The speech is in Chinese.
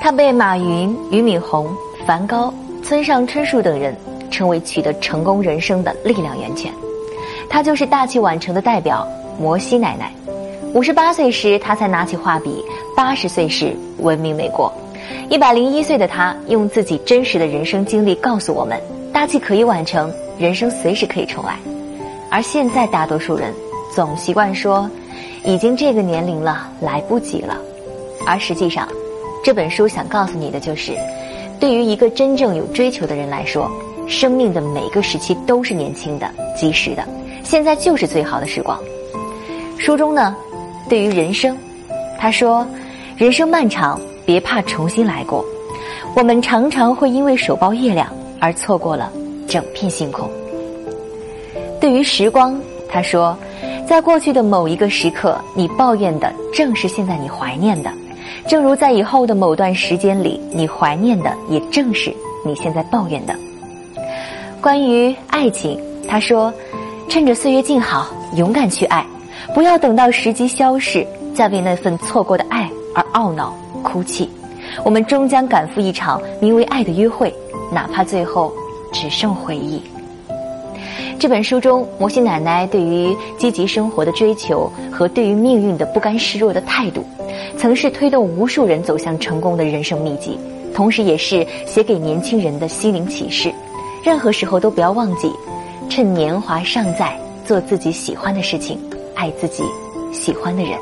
他被马云、俞敏洪、梵高、村上春树等人称为取得成功人生的力量源泉。他就是大器晚成的代表摩西奶奶。五十八岁时，他才拿起画笔；八十岁时，闻名美国。一百零一岁的他，用自己真实的人生经历告诉我们：大器可以晚成，人生随时可以重来。而现在，大多数人总习惯说：“已经这个年龄了，来不及了。”而实际上，这本书想告诉你的就是，对于一个真正有追求的人来说，生命的每个时期都是年轻的、及时的，现在就是最好的时光。书中呢，对于人生，他说：“人生漫长，别怕重新来过。我们常常会因为手抱月亮而错过了整片星空。”对于时光，他说：“在过去的某一个时刻，你抱怨的正是现在你怀念的。”正如在以后的某段时间里，你怀念的也正是你现在抱怨的。关于爱情，他说：“趁着岁月静好，勇敢去爱，不要等到时机消逝，再为那份错过的爱而懊恼哭泣。我们终将赶赴一场名为爱的约会，哪怕最后只剩回忆。”这本书中，摩西奶奶对于积极生活的追求和对于命运的不甘示弱的态度。曾是推动无数人走向成功的人生秘籍，同时也是写给年轻人的心灵启示。任何时候都不要忘记，趁年华尚在，做自己喜欢的事情，爱自己喜欢的人。